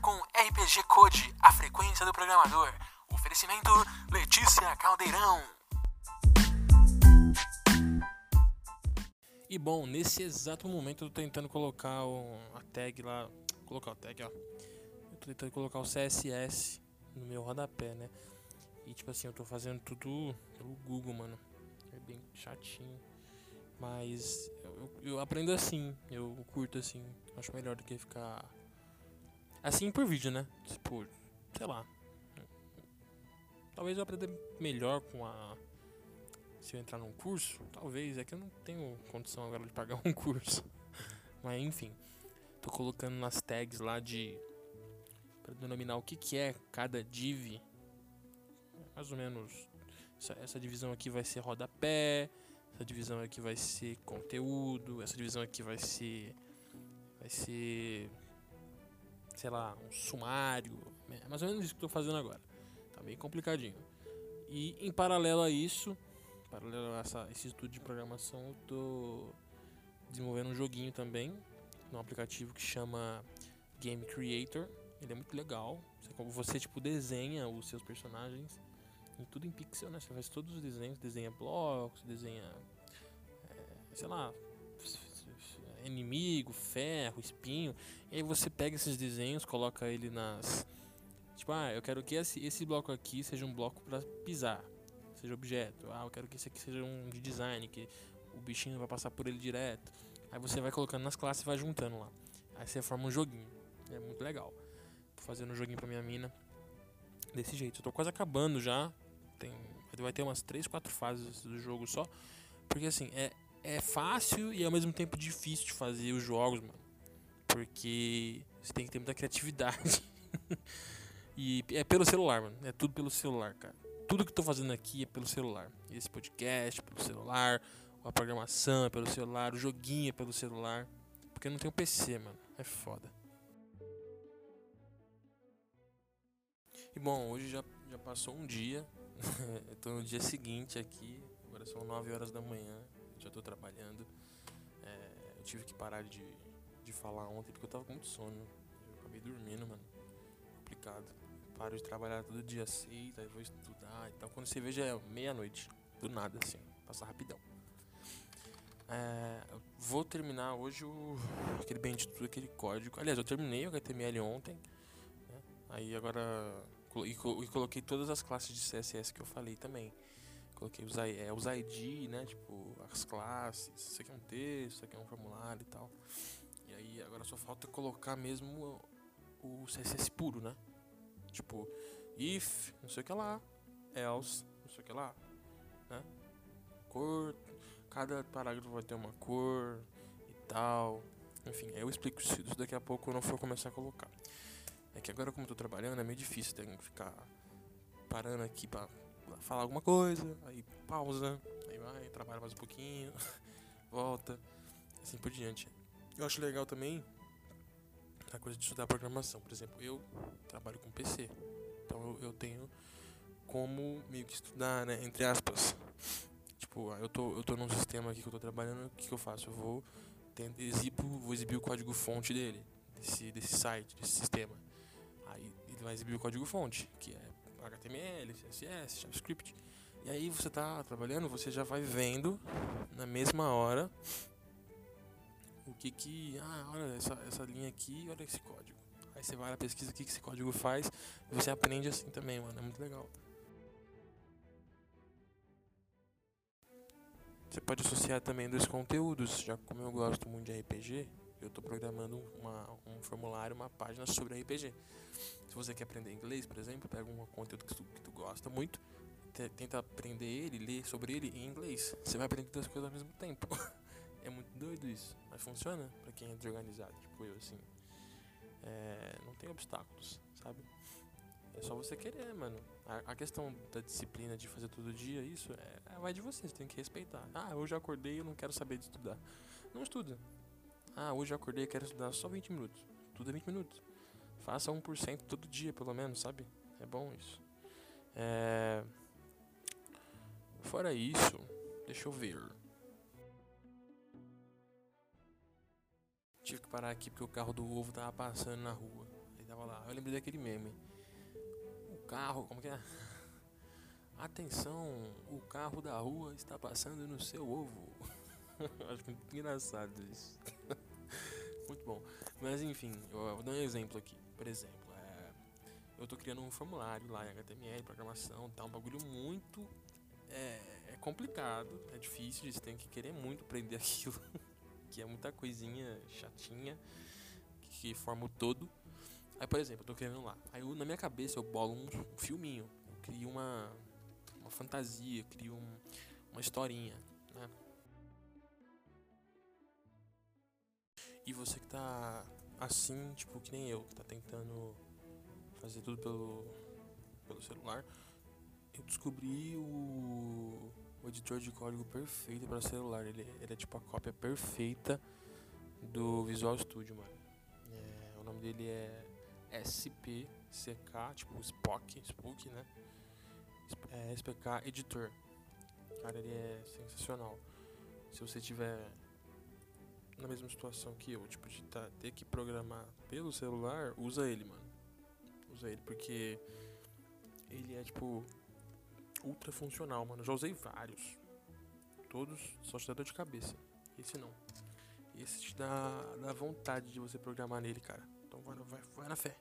com RPG Code, a frequência do programador. Oferecimento Letícia Caldeirão. E bom, nesse exato momento eu tô tentando colocar o, a tag lá. Colocar o tag, ó. Eu tô tentando colocar o CSS no meu rodapé, né? E tipo assim, eu tô fazendo tudo pelo Google, mano. É bem chatinho. Mas eu, eu aprendo assim, eu curto assim. Acho melhor do que ficar assim por vídeo, né? Tipo, sei lá. Talvez eu aprenda melhor com a. Se eu entrar num curso, talvez. É que eu não tenho condição agora de pagar um curso. Mas enfim. Tô colocando nas tags lá de. Pra denominar o que, que é cada div. Mais ou menos. Essa, essa divisão aqui vai ser rodapé. Essa divisão aqui vai ser conteúdo. Essa divisão aqui vai ser. Vai ser. Sei lá, um sumário. É mais ou menos isso que tô fazendo agora. Tá bem complicadinho. E em paralelo a isso, paralelo a essa, esse estudo de programação, eu tô desenvolvendo um joguinho também. Num aplicativo que chama Game Creator. Ele é muito legal. Você, você tipo desenha os seus personagens em tudo em pixel, né? Você faz todos os desenhos, desenha blocos, desenha, é, sei lá, inimigo, ferro, espinho. E aí você pega esses desenhos, coloca ele nas, tipo, ah, eu quero que esse, esse bloco aqui seja um bloco para pisar, seja objeto. Ah, eu quero que esse aqui seja um de design, que o bichinho vai passar por ele direto. Aí você vai colocando nas classes e vai juntando lá. Aí você forma um joguinho. É muito legal. Tô fazendo um joguinho pra minha mina. Desse jeito. Eu tô quase acabando já tem, vai ter umas 3, 4 fases do jogo só. Porque assim, é, é fácil e ao mesmo tempo difícil de fazer os jogos, mano. Porque você tem que ter muita criatividade. e é pelo celular, mano. É tudo pelo celular, cara. Tudo que eu tô fazendo aqui é pelo celular. Esse podcast é pelo celular, a programação é pelo celular, o joguinho é pelo celular. Porque eu não tenho PC, mano. É foda. E bom, hoje já, já passou um dia eu tô no dia seguinte aqui, agora são 9 horas da manhã, já tô trabalhando. É, eu tive que parar de, de falar ontem porque eu tava com muito sono. Eu acabei dormindo, mano. Complicado. Paro de trabalhar todo dia 6, aí vou estudar e tal. Quando você vê já é meia-noite. Do nada, assim. Passa rapidão. É, vou terminar hoje o, aquele tudo, aquele código. Aliás, eu terminei o HTML ontem. Né? Aí agora e, coloquei todas as classes de CSS que eu falei também. Coloquei os, é, os ID, né? Tipo, as classes. Isso aqui é um texto, isso aqui é um formulário e tal. E aí agora só falta colocar mesmo o CSS puro, né? Tipo, if, não sei o que lá, else, não sei o que lá, né? Cor, cada parágrafo vai ter uma cor e tal. Enfim, eu explico isso daqui a pouco eu for começar a colocar. É que agora como eu tô trabalhando é meio difícil, tenho que ficar parando aqui pra falar alguma coisa, aí pausa, aí vai, trabalha mais um pouquinho, volta, assim por diante. Eu acho legal também a coisa de estudar programação. Por exemplo, eu trabalho com PC, então eu, eu tenho como meio que estudar, né, entre aspas. Tipo, eu tô, eu tô num sistema aqui que eu tô trabalhando, o que, que eu faço? Eu vou, tento, exibo, vou exibir o código fonte dele, desse, desse site, desse sistema vai exibir o código fonte, que é HTML, CSS, JavaScript. E aí você está trabalhando, você já vai vendo na mesma hora o que que, ah, olha essa, essa linha aqui, olha esse código. Aí você vai lá pesquisa o que, esse código faz e você aprende assim também, mano, é muito legal. Você pode associar também dois conteúdos, já como eu gosto muito de RPG, eu estou programando uma, um formulário, uma página sobre RPG. Se você quer aprender inglês, por exemplo, pega um conteúdo que tu, que tu gosta muito, tenta aprender ele, ler sobre ele em inglês. Você vai aprender duas coisas ao mesmo tempo. é muito doido isso, mas funciona para quem é desorganizado, tipo eu, assim. É, não tem obstáculos, sabe? É só você querer, mano. A, questão da disciplina de fazer todo dia, isso é, é, vai de você, você tem que respeitar. Ah, hoje eu acordei eu não quero saber de estudar. Não estuda. Ah, hoje eu acordei e quero estudar só 20 minutos. Tudo é 20 minutos. Faça 1% todo dia, pelo menos, sabe? É bom isso. É... Fora isso, deixa eu ver. Tive que parar aqui porque o carro do ovo tava passando na rua. Aí tava lá. Eu lembrei daquele meme. O carro, como que é? Atenção, o carro da rua está passando no seu ovo. Acho muito engraçado isso. muito bom. Mas enfim, eu vou dar um exemplo aqui. Por exemplo, é, eu tô criando um formulário lá em HTML, programação, tá um bagulho muito é, é complicado, é difícil, você tem que querer muito aprender aquilo, que é muita coisinha chatinha que forma o todo. Aí, por exemplo, eu tô querendo lá. Aí eu, na minha cabeça eu bolo um, filminho, eu crio uma uma fantasia, crio um, uma historinha, né? E você que tá assim, tipo, que nem eu, que tá tentando fazer tudo pelo, pelo celular, eu descobri o, o editor de código perfeito para celular. Ele, ele é tipo a cópia perfeita do Visual Studio, mano. É, o nome dele é SPCK, tipo Spock, Spook, né? É, SPK Editor. Cara, ele é sensacional. Se você tiver na mesma situação que eu, tipo, de tá, ter que programar pelo celular, usa ele, mano. Usa ele, porque ele é, tipo, ultra funcional, mano. Já usei vários. Todos só te dá dor de cabeça. Esse não. Esse te dá, dá vontade de você programar nele, cara. Então vai, vai, vai na fé.